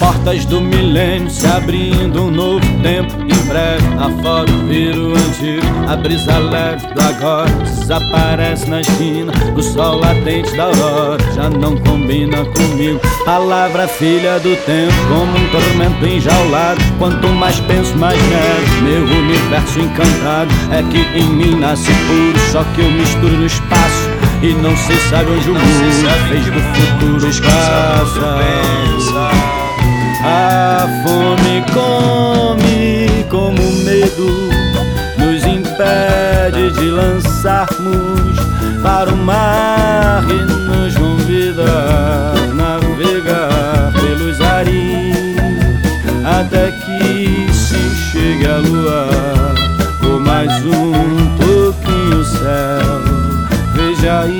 Portas do milênio se abrindo, um novo tempo em breve. A foto vira o antigo, a brisa leve do agora desaparece na esquina. O sol latente da aurora já não combina comigo. Palavra filha do tempo, como um tormento enjaulado. Quanto mais penso, mais nego. Meu universo encantado é que em mim nasce puro, só que eu misturo no espaço. E não se sabe onde o mundo fez do futuro passa. A fome come como medo nos impede de lançarmos para o mar e nos convida a navegar pelos ares até que se chegue a lua por mais um pouquinho céu. Veja ainda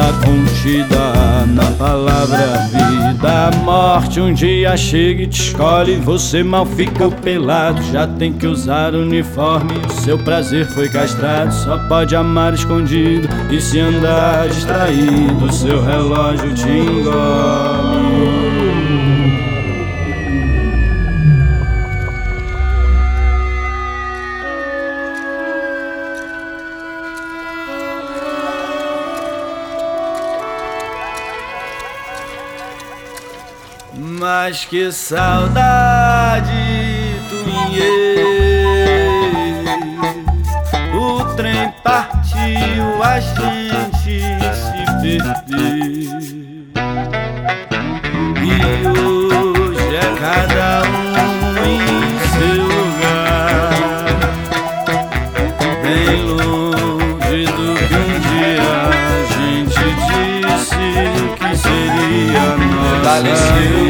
está contida na palavra vida. A morte um dia chega e te escolhe. Você mal ficou pelado. Já tem que usar uniforme. Seu prazer foi castrado. Só pode amar escondido. E se andar distraído, seu relógio te engole. Mas que saudade tu O trem partiu, a gente se perdeu. E hoje é cada um em seu lugar. Bem longe do que um dia a gente disse que seria nossa